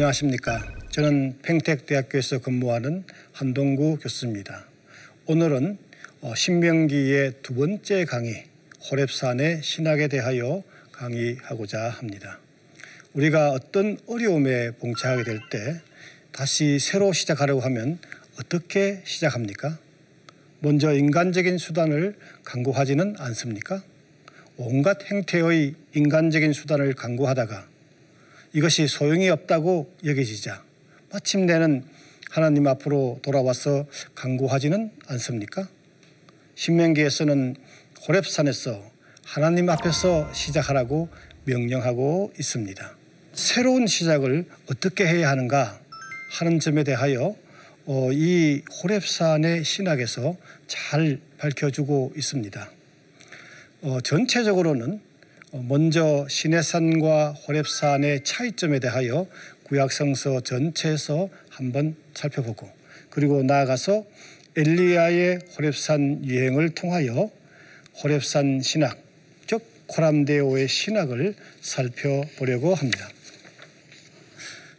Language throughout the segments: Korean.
안녕하십니까. 저는 팽택대학교에서 근무하는 한동구 교수입니다. 오늘은 어, 신명기의 두 번째 강의 호랩산의 신학에 대하여 강의하고자 합니다. 우리가 어떤 어려움에 봉착하게 될 때 다시 새로 시작하려고 하면 어떻게 시작합니까? 먼저 인간적인 수단을 강구하지는 않습니까? 온갖 행태의 인간적인 수단을 강구하다가 이것이 소용이 없다고 여겨지자 마침 내는 하나님 앞으로 돌아와서 강구하지는 않습니까? 신명기에서는 호랩산에서 하나님 앞에서 시작하라고 명령하고 있습니다. 새로운 시작을 어떻게 해야 하는가 하는 점에 대하여 어, 이 호랩산의 신학에서 잘 밝혀주고 있습니다. 어, 전체적으로는 어, 먼저 시내산과 호랩산의 차이점에 대하여 구약성서 전체에서 한번 살펴보고 그리고 나아가서 엘리야의 호랩산 유행을 통하여 호랩산 신학 즉 코람데오의 신학을 살펴보려고 합니다.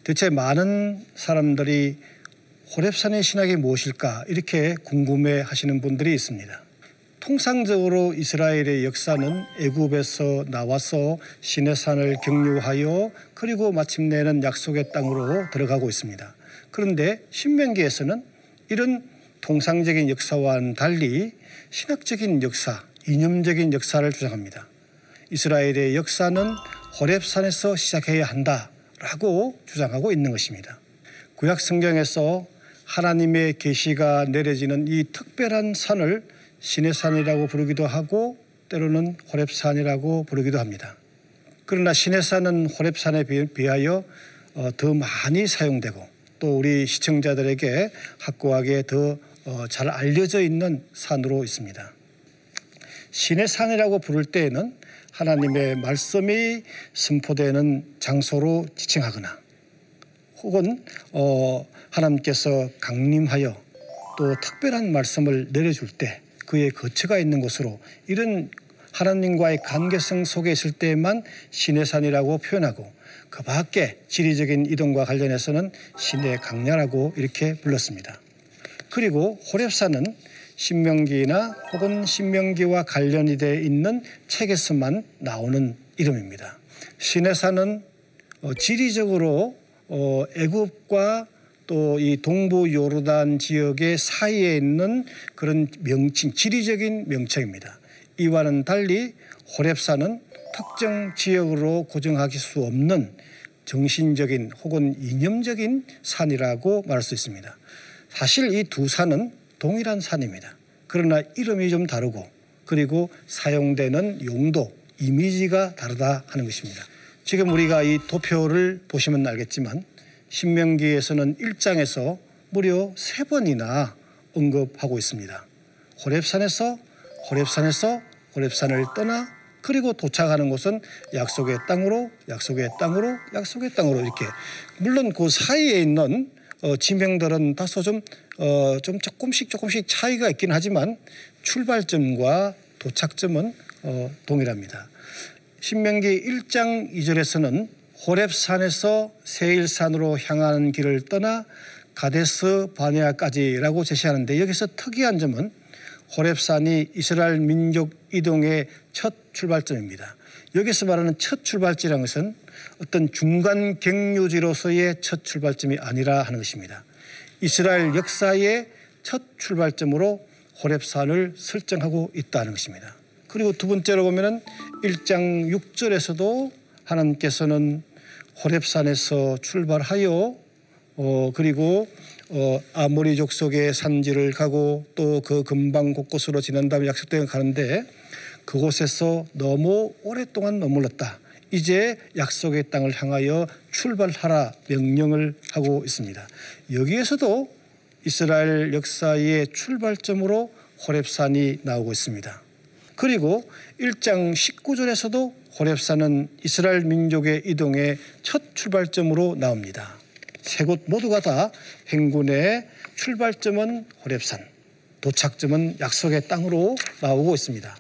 대체 많은 사람들이 호랩산의 신학이 무엇일까 이렇게 궁금해 하시는 분들이 있습니다. 통상적으로 이스라엘의 역사는 애굽에서 나와서 시내산을 경유하여 그리고 마침내는 약속의 땅으로 들어가고 있습니다. 그런데 신명기에서는 이런 통상적인 역사와는 달리 신학적인 역사, 이념적인 역사를 주장합니다. 이스라엘의 역사는 호랩산에서 시작해야 한다라고 주장하고 있는 것입니다. 구약 성경에서 하나님의 계시가 내려지는 이 특별한 산을 신의 산이라고 부르기도 하고 때로는 호랩산이라고 부르기도 합니다. 그러나 신의 산은 호랩산에 비하여 어, 더 많이 사용되고 또 우리 시청자들에게 확고하게 더잘 어, 알려져 있는 산으로 있습니다. 신의 산이라고 부를 때에는 하나님의 말씀이 선포되는 장소로 지칭하거나 혹은 어, 하나님께서 강림하여 또 특별한 말씀을 내려줄 때 그의 거처가 있는 곳으로 이런 하나님과의 관계성 속에 있을 때만 신의 산이라고 표현하고 그 밖에 지리적인 이동과 관련해서는 신의 강야라고 이렇게 불렀습니다. 그리고 호랩산은 신명기나 혹은 신명기와 관련이 되어 있는 책에서만 나오는 이름입니다. 신의 산은 어, 지리적으로 어, 애굽과 또 이 동부 요르단 지역의 사이에 있는 그런 명칭, 지리적인 명칭입니다. 이와는 달리 호랩산은 특정 지역으로 고정하기 수 없는 정신적인 혹은 이념적인 산이라고 말할 수 있습니다. 사실 이 두 산은 동일한 산입니다. 그러나 이름이 좀 다르고 그리고 사용되는 용도, 이미지가 다르다 하는 것입니다. 지금 우리가 이 도표를 보시면 알겠지만 신명기에서는 1장에서 무려 세 번이나 언급하고 있습니다. 호랩산에서 호랩산에서 호랩산을 떠나 그리고 도착하는 곳은 약속의 땅으로 약속의 땅으로 약속의 땅으로 이렇게 물론 그 사이에 있는 어, 지명들은 다소 좀, 어, 좀 조금씩 조금씩 차이가 있긴 하지만 출발점과 도착점은 어, 동일합니다. 신명기 1장 2절에서는 호랩산에서 세일산으로 향하는 길을 떠나 가데스 바네아까지라고 제시하는데 여기서 특이한 점은 호랩산이 이스라엘 민족 이동의 첫 출발점입니다. 여기서 말하는 첫 출발지라는 것은 어떤 중간 경유지로서의 첫 출발점이 아니라 하는 것입니다. 이스라엘 역사의 첫 출발점으로 호랩산을 설정하고 있다는 것입니다. 그리고 두 번째로 보면은 1장 6절에서도 하나님께서는 호랩산에서 출발하여 어, 그리고 어, 아모리 족속의 산지를 가고 또 그 근방 곳곳으로 지난 다음에 약속대에 가는데 그곳에서 너무 오랫동안 머물렀다. 이제 약속의 땅을 향하여 출발하라 명령을 하고 있습니다. 여기에서도 이스라엘 역사의 출발점으로 호랩산이 나오고 있습니다. 그리고 1장 19절에서도 호랩산은 이스라엘 민족의 이동의 첫 출발점으로 나옵니다. 세 곳 모두가 다 행군의 출발점은 호랩산, 도착점은 약속의 땅으로 나오고 있습니다.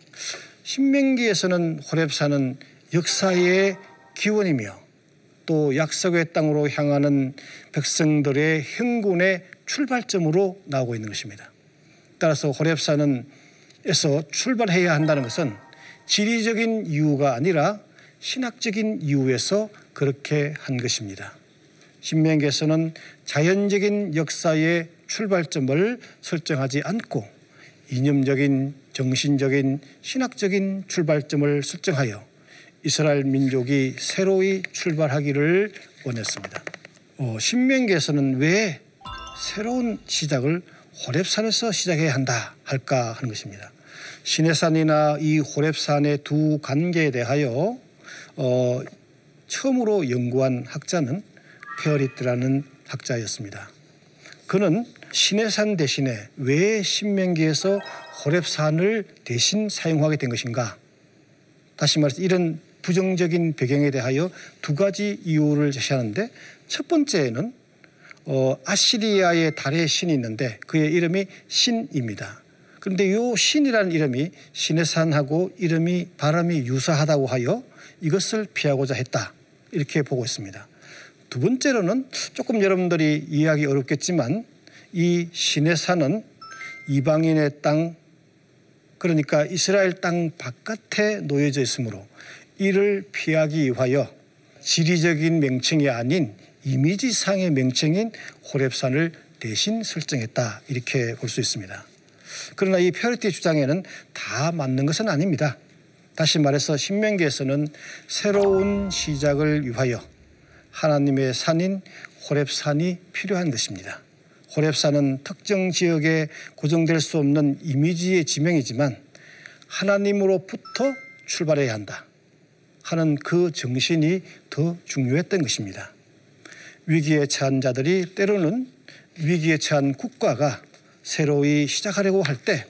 신명기에서는 호랩산은 역사의 기원이며 또 약속의 땅으로 향하는 백성들의 행군의 출발점으로 나오고 있는 것입니다. 따라서 호렙산은 에서 출발해야 한다는 것은 지리적인 이유가 아니라 신학적인 이유에서 그렇게 한 것입니다. 신명기에서는 자연적인 역사의 출발점을 설정하지 않고 이념적인 정신적인 신학적인 출발점을 설정하여 이스라엘 민족이 새로이 출발하기를 원했습니다. 어, 신명기에서는 왜 새로운 시작을 호렙산에서 시작해야 한다 할까 하는 것입니다. 시내산이나 이 호렙산의 두 관계에 대하여 어, 처음으로 연구한 학자는 페어리트라는 학자였습니다. 그는 시내산 대신에 왜 신명기에서 호렙산을 대신 사용하게 된 것인가? 다시 말해서 이런 부정적인 배경에 대하여 두 가지 이유를 제시하는데 첫 번째는 어, 아시리아의 달의 신이 있는데 그의 이름이 신입니다. 그런데 이 신이라는 이름이 신의 산하고 이름이 바람이 유사하다고 하여 이것을 피하고자 했다. 이렇게 보고 있습니다. 두 번째로는 조금 여러분들이 이해하기 어렵겠지만 이 신의 산은 이방인의 땅 그러니까 이스라엘 땅 바깥에 놓여져 있으므로 이를 피하기 위하여 지리적인 명칭이 아닌 이미지상의 명칭인 호랩산을 대신 설정했다 이렇게 볼 수 있습니다. 그러나 이 페르티의 주장에는 다 맞는 것은 아닙니다. 다시 말해서 신명기에서는 새로운 시작을 위하여 하나님의 산인 호랩산이 필요한 것입니다. 호랩산은 특정 지역에 고정될 수 없는 이미지의 지명이지만 하나님으로부터 출발해야 한다 하는 그 정신이 더 중요했던 것입니다. 위기에 처한 자들이 때로는 위기에 처한 국가가 새로이 시작하려고 할 때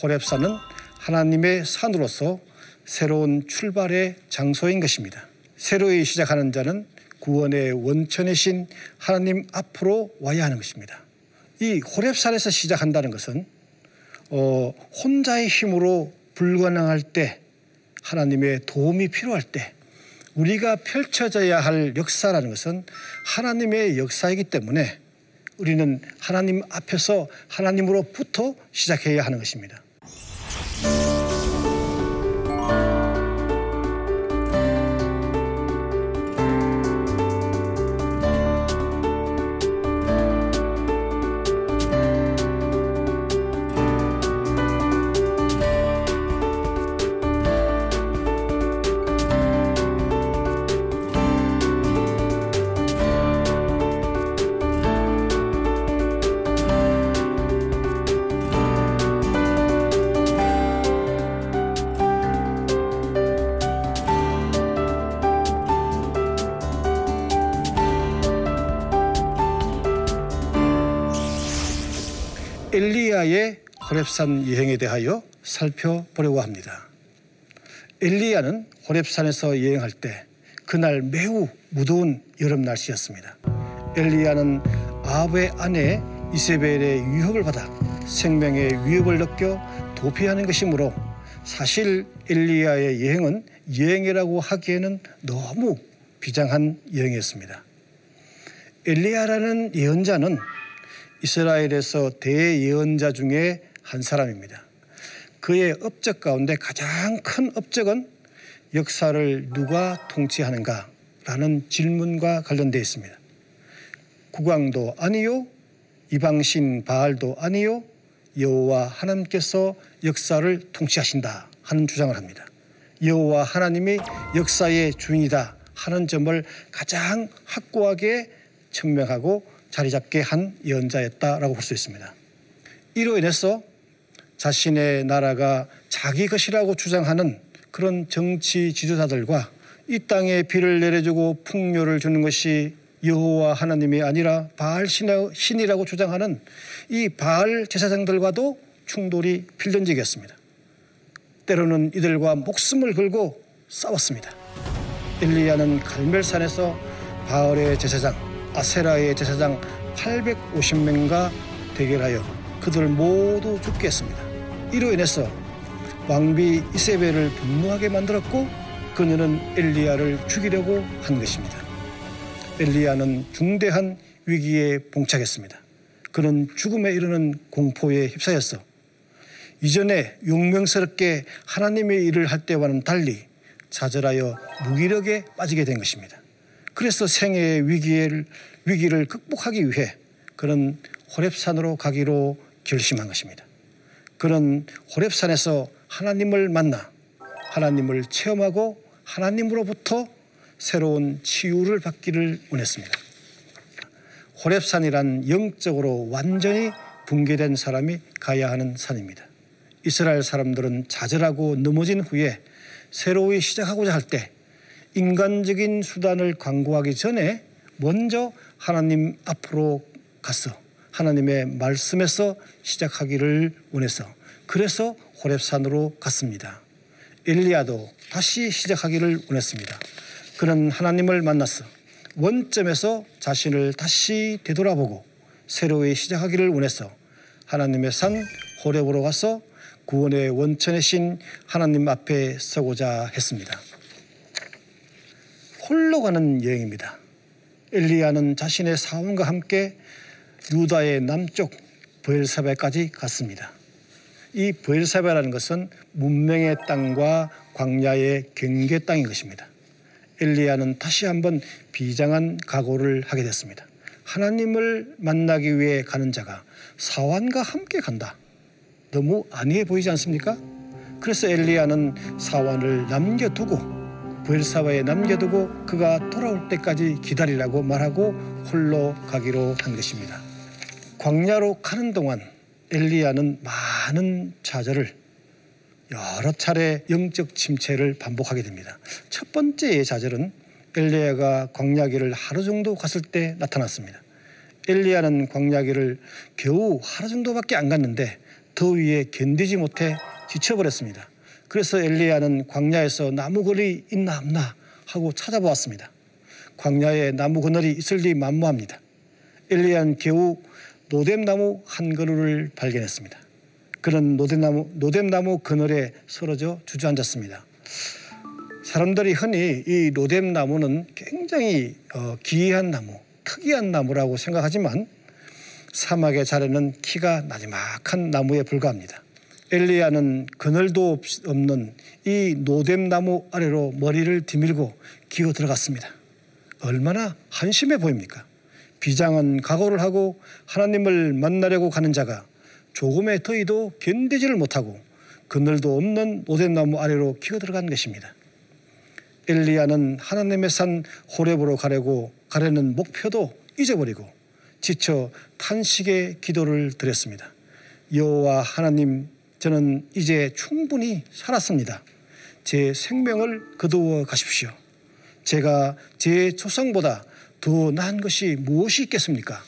호랩산은 하나님의 산으로서 새로운 출발의 장소인 것입니다. 새로이 시작하는 자는 구원의 원천이신 하나님 앞으로 와야 하는 것입니다. 이 호랩산에서 시작한다는 것은 어, 혼자의 힘으로 불가능할 때 하나님의 도움이 필요할 때 우리가 펼쳐져야 할 역사라는 것은 하나님의 역사이기 때문에 우리는 하나님 앞에서 하나님으로부터 시작해야 하는 것입니다. 엘리야의 호렙산 여행에 대하여 살펴보려고 합니다. 엘리야는 호렙산에서 여행할 때 그날 매우 무더운 여름 날씨였습니다. 엘리야는 아합의 아내 이세벨의 위협을 받아 생명의 위협을 느껴 도피하는 것이므로 사실 엘리야의 여행은 여행이라고 하기에는 너무 비장한 여행이었습니다. 엘리야라는 예언자는 이스라엘에서 대예언자 중에 한 사람입니다. 그의 업적 가운데 가장 큰 업적은 역사를 누가 통치하는가라는 질문과 관련되어 있습니다. 국왕도 아니요, 이방신 바알도 아니요, 여호와 하나님께서 역사를 통치하신다 하는 주장을 합니다. 여호와 하나님이 역사의 주인이다 하는 점을 가장 확고하게 증명하고 자리 잡게 한 예언자였다라고 볼 수 있습니다. 이로 인해서 자신의 나라가 자기 것이라고 주장하는 그런 정치 지도자들과 이 땅에 비를 내려주고 풍요를 주는 것이 여호와 하나님이 아니라 바알 신이라고 주장하는 이 바알 제사장들과도 충돌이 필연적이었습니다. 때로는 이들과 목숨을 걸고 싸웠습니다. 엘리야는 갈멜산에서 바알의 제사장 아세라의 제사장 850명과 대결하여 그들 모두 죽게 했습니다. 이로 인해서 왕비 이세벨을 분노하게 만들었고 그녀는 엘리야를 죽이려고 한 것입니다. 엘리야는 중대한 위기에 봉착했습니다. 그는 죽음에 이르는 공포에 휩싸였어. 이전에 용맹스럽게 하나님의 일을 할 때와는 달리 좌절하여 무기력에 빠지게 된 것입니다. 그래서 생애의 위기를, 위기를 극복하기 위해 그는 호랩산으로 가기로 결심한 것입니다. 그는 호랩산에서 하나님을 만나 하나님을 체험하고 하나님으로부터 새로운 치유를 받기를 원했습니다. 호랩산이란 영적으로 완전히 붕괴된 사람이 가야 하는 산입니다. 이스라엘 사람들은 좌절하고 넘어진 후에 새로이 시작하고자 할 때 인간적인 수단을 강구하기 전에 먼저 하나님 앞으로 갔어. 하나님의 말씀에서 시작하기를 원해서 그래서 호랩산으로 갔습니다. 엘리야도 다시 시작하기를 원했습니다. 그는 하나님을 만났어. 원점에서 자신을 다시 되돌아보고 새로이 시작하기를 원해서 하나님의 산 호랩으로 가서 구원의 원천의 신 하나님 앞에 서고자 했습니다. 홀로 가는 여행입니다. 엘리야는 자신의 사원과 함께 유다의 남쪽 부엘사베까지 갔습니다. 이 부엘사베라는 것은 문명의 땅과 광야의 경계 땅인 것입니다. 엘리야는 다시 한번 비장한 각오를 하게 됐습니다. 하나님을 만나기 위해 가는 자가 사환과 함께 간다. 너무 안이해 보이지 않습니까? 그래서 엘리야는 사환을 남겨두고 부엘사바에 남겨두고 그가 돌아올 때까지 기다리라고 말하고 홀로 가기로 한 것입니다. 광야로 가는 동안 엘리야는 많은 좌절을 여러 차례 영적 침체를 반복하게 됩니다. 첫 번째의 좌절은 엘리야가 광야길을 하루 정도 갔을 때 나타났습니다. 엘리야는 광야길을 겨우 하루 정도밖에 안 갔는데 더위에 견디지 못해 지쳐버렸습니다. 그래서 엘리야는 광야에서 나무 그늘이 있나 없나 하고 찾아보았습니다. 광야에 나무 그늘이 있을 리 만무합니다. 엘리야는 겨우 노뎀나무 한 그루를 발견했습니다. 그런 노뎀나무, 노뎀나무 그늘에 쓰러져 주저앉았습니다. 사람들이 흔히 이 노뎀나무는 굉장히 어, 기이한 나무, 특이한 나무라고 생각하지만 사막의 자리는 키가 나지막한 나무에 불과합니다. 엘리야는 그늘도 없는 이 노뎀나무 아래로 머리를 디밀고 기어 들어갔습니다. 얼마나 한심해 보입니까? 비장한 각오를 하고 하나님을 만나려고 가는 자가 조금의 더위도 견디지를 못하고 그늘도 없는 노뎀나무 아래로 기어 들어간 것입니다. 엘리야는 하나님의 산 호렙으로 가려고 가려는 목표도 잊어버리고 지쳐 탄식의 기도를 드렸습니다. 여호와 하나님 저는 이제 충분히 살았습니다. 제 생명을 거두어 가십시오. 제가 제 조상보다 더 나은 것이 무엇이 있겠습니까?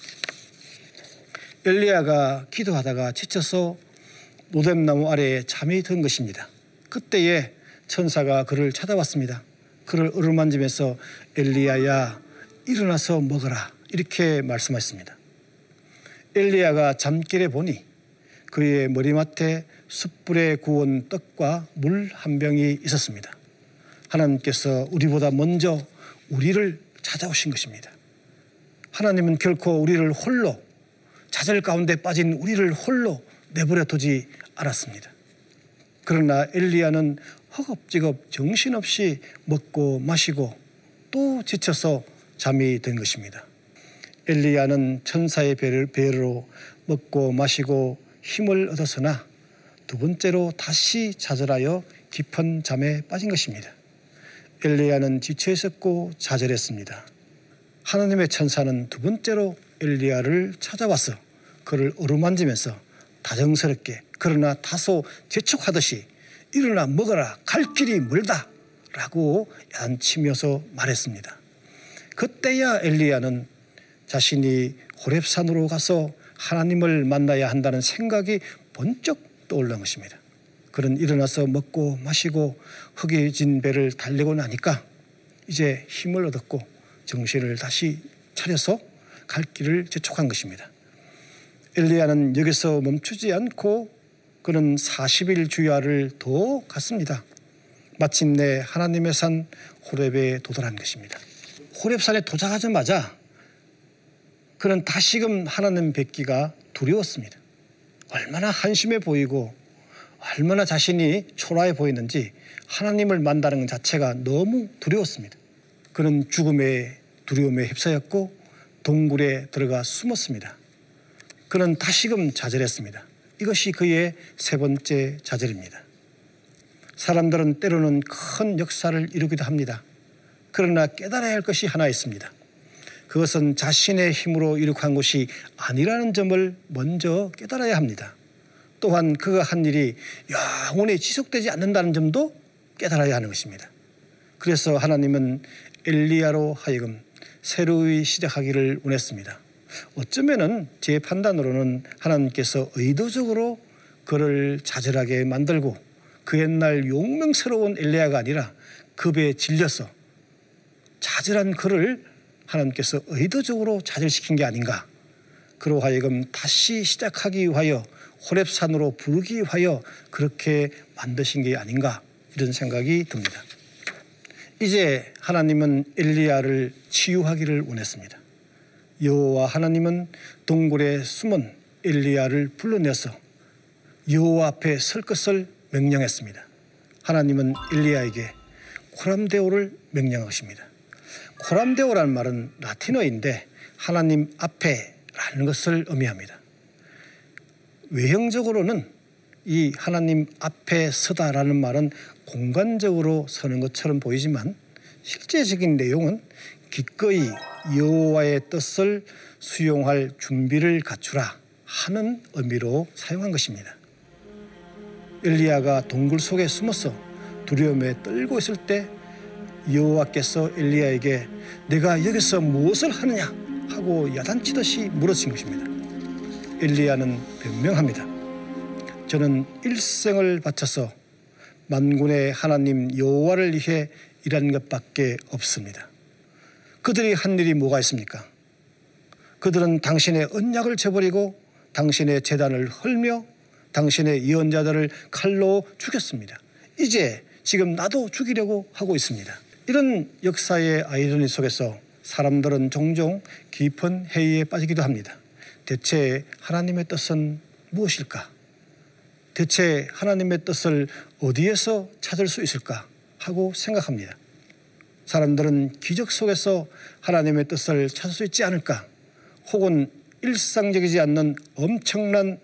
엘리야가 기도하다가 지쳐서 노뎀나무 아래에 잠이 든 것입니다. 그때에 천사가 그를 찾아왔습니다. 그를 어루만지면서 엘리야야 일어나서 먹어라 이렇게 말씀하셨습니다. 엘리야가 잠길에 보니 그의 머리맡에 숯불에 구운 떡과 물 한 병이 있었습니다. 하나님께서 우리보다 먼저 우리를 찾아오신 것입니다. 하나님은 결코 우리를 홀로 좌절 가운데 빠진 우리를 홀로 내버려 두지 않았습니다. 그러나 엘리야는 허겁지겁 정신없이 먹고 마시고 또 지쳐서 잠이 든 것입니다. 엘리야는 천사의 배로 먹고 마시고 힘을 얻었으나 두 번째로 다시 좌절하여 깊은 잠에 빠진 것입니다. 엘리야는 지쳐 있었고 좌절했습니다. 하나님의 천사는 두 번째로 엘리야를 찾아와서 그를 어루만지면서 다정스럽게 그러나 다소 재촉하듯이 일어나 먹어라 갈 길이 멀다 라고 얀치면서 말했습니다. 그때야 엘리야는 자신이 호랩산으로 가서 하나님을 만나야 한다는 생각이 번쩍 떠올른 것입니다. 그는 일어나서 먹고 마시고 흙이 배를 달리고 나니까 이제 힘을 얻었고 정신을 다시 차려서 갈 길을 재촉한 것입니다. 엘리야는 여기서 멈추지 않고 그는 40일 주야를 더 갔습니다. 마침내 하나님의 산 호렙에 도달한 것입니다. 호렙산에 도착하자마자 그는 다시금 하나님 뵙기가 두려웠습니다. 얼마나 한심해 보이고 얼마나 자신이 초라해 보이는지 하나님을 만나는 것 자체가 너무 두려웠습니다. 그는 죽음의 두려움에 휩싸였고 동굴에 들어가 숨었습니다. 그는 다시금 좌절했습니다. 이것이 그의 세 번째 좌절입니다. 사람들은 때로는 큰 역사를 이루기도 합니다. 그러나 깨달아야 할 것이 하나 있습니다. 그것은 자신의 힘으로 이룩한 것이 아니라는 점을 먼저 깨달아야 합니다. 또한 그가 한 일이 영원히 지속되지 않는다는 점도 깨달아야 하는 것입니다. 그래서 하나님은 엘리야로 하여금 새로이 시작하기를 원했습니다. 어쩌면은 제 판단으로는 하나님께서 의도적으로 그를 좌절하게 만들고 그 옛날 용맹스러운 엘리야가 아니라 급에 질려서 좌절한 그를 하나님께서 의도적으로 좌절시킨 게 아닌가. 그로 하여금 다시 시작하기 위하여 호랩산으로 부르기 위하여 그렇게 만드신 게 아닌가 이런 생각이 듭니다. 이제 하나님은 엘리야를 치유하기를 원했습니다. 여호와 하나님은 동굴에 숨은 엘리야를 불러내서 여호와 앞에 설 것을 명령했습니다. 하나님은 엘리야에게 코람데오를 명령하십니다. 코람데오라는 말은 라틴어인데 하나님 앞에라는 것을 의미합니다. 외형적으로는 이 하나님 앞에 서다라는 말은 공간적으로 서는 것처럼 보이지만 실제적인 내용은 기꺼이 여호와의 뜻을 수용할 준비를 갖추라 하는 의미로 사용한 것입니다. 엘리야가 동굴 속에 숨어서 두려움에 떨고 있을 때 여호와께서 엘리야에게 내가 여기서 무엇을 하느냐 하고 야단치듯이 물으신 것입니다. 엘리야는 변명합니다. 저는 일생을 바쳐서 만군의 하나님 여호와를 위해 일한 것밖에 없습니다. 그들이 한 일이 뭐가 있습니까? 그들은 당신의 언약을 저버리고 당신의 재단을 헐며 당신의 예언자들을 칼로 죽였습니다. 이제 지금 나도 죽이려고 하고 있습니다. 이런 역사의 아이러니 속에서 사람들은 종종 깊은 회의에 빠지기도 합니다. 대체 하나님의 뜻은 무엇일까? 대체 하나님의 뜻을 어디에서 찾을 수 있을까? 하고 생각합니다. 사람들은 기적 속에서 하나님의 뜻을 찾을 수 있지 않을까? 혹은 일상적이지 않는 엄청난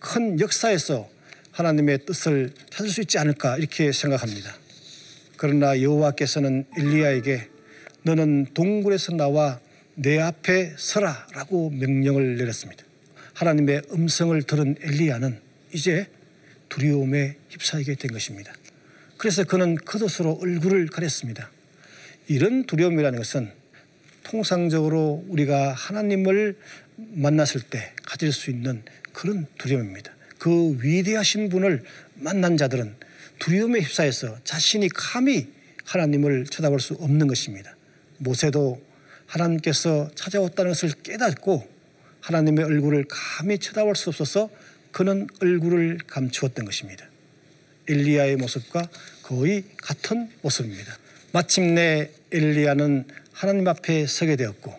큰 역사에서 하나님의 뜻을 찾을 수 있지 않을까 이렇게 생각합니다. 그러나 여호와께서는 엘리야에게 너는 동굴에서 나와 내 앞에 서라라고 명령을 내렸습니다. 하나님의 음성을 들은 엘리야는 이제 두려움에 휩싸이게 된 것입니다. 그래서 그는 겉옷으로 얼굴을 가렸습니다. 이런 두려움이라는 것은 통상적으로 우리가 하나님을 만났을 때 가질 수 있는 그런 두려움입니다. 그 위대하신 분을 만난 자들은 두려움에 휩싸여서 자신이 감히 하나님을 쳐다볼 수 없는 것입니다. 모세도 하나님께서 찾아왔다는 것을 깨닫고 하나님의 얼굴을 감히 쳐다볼 수 없어서 그는 얼굴을 감추었던 것입니다. 엘리야의 모습과 거의 같은 모습입니다. 마침내 엘리야는 하나님 앞에 서게 되었고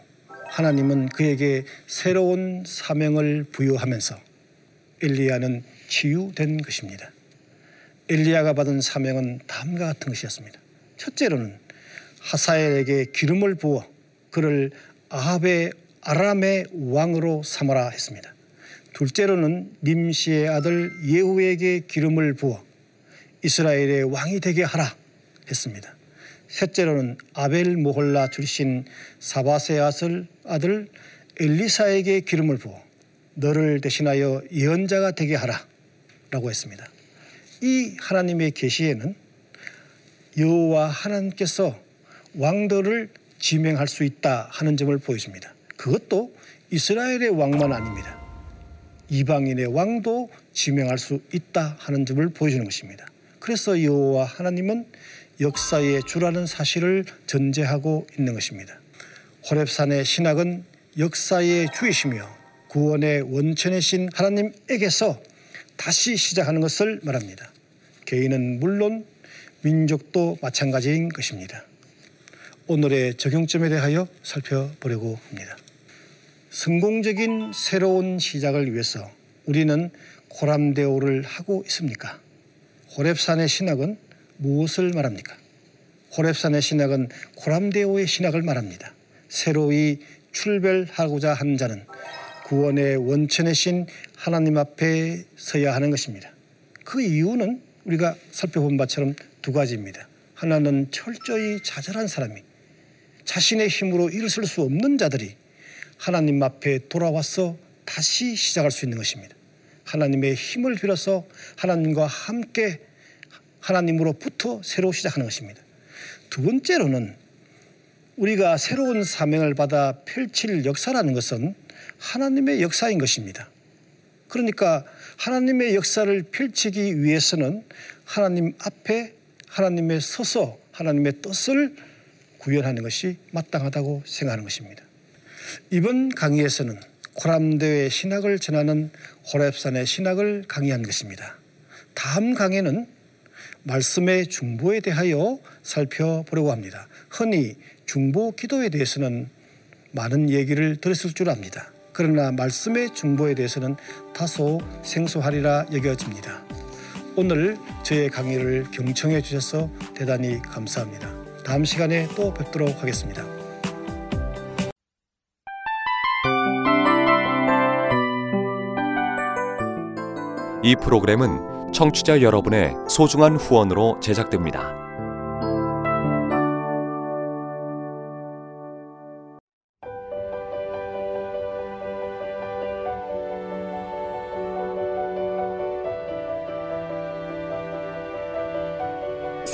하나님은 그에게 새로운 사명을 부여하면서 엘리야는 치유된 것입니다. 엘리야가 받은 사명은 다음과 같은 것이었습니다. 첫째로는 하사엘에게 기름을 부어 그를 아합의 아람의 왕으로 삼아라 했습니다. 둘째로는 님시의 아들 예후에게 기름을 부어 이스라엘의 왕이 되게 하라 했습니다. 셋째로는 아벨 모홀라 출신 사바세 아들 엘리사에게 기름을 부어 너를 대신하여 예언자가 되게 하라 라고 했습니다. 이 하나님의 계시에는 여호와 하나님께서 왕들을 지명할 수 있다 하는 점을 보여줍니다. 그것도 이스라엘의 왕만 아닙니다. 이방인의 왕도 지명할 수 있다 하는 점을 보여주는 것입니다. 그래서 여호와 하나님은 역사의 주라는 사실을 전제하고 있는 것입니다. 호렙산의 신학은 역사의 주이시며 구원의 원천이신 하나님에게서 다시 시작하는 것을 말합니다. 개인은 물론 민족도 마찬가지인 것입니다. 오늘의 적용점에 대하여 살펴보려고 합니다. 성공적인 새로운 시작을 위해서 우리는 고람대오를 하고 있습니까? 호랩산의 신학은 무엇을 말합니까? 호랩산의 신학은 고람대오의 신학을 말합니다. 새로이 출별하고자 한 자는 구원의 원천의 신 하나님 앞에 서야 하는 것입니다. 그 이유는 우리가 살펴본 바처럼 두 가지입니다. 하나는 철저히 자잘한 사람이 자신의 힘으로 일을 수 없는 자들이 하나님 앞에 돌아와서 다시 시작할 수 있는 것입니다. 하나님의 힘을 빌어서 하나님과 함께 하나님으로부터 새로 시작하는 것입니다. 두 번째로는 우리가 새로운 사명을 받아 펼칠 역사라는 것은 하나님의 역사인 것입니다. 그러니까 하나님의 역사를 펼치기 위해서는 하나님 앞에 하나님의 서서 하나님의 뜻을 구현하는 것이 마땅하다고 생각하는 것입니다. 이번 강의에서는 코람대의 신학을 전하는 호랩산의 신학을 강의한 것입니다. 다음 강의는 말씀의 중보에 대하여 살펴보려고 합니다. 흔히 중보 기도에 대해서는 많은 얘기를 들었을 줄 압니다. 그러나 말씀의 중보에 대해서는 다소 생소하리라 여겨집니다. 오늘 저의 강의를 경청해 주셔서 대단히 감사합니다. 다음 시간에 또 뵙도록 하겠습니다. 이 프로그램은 청취자 여러분의 소중한 후원으로 제작됩니다.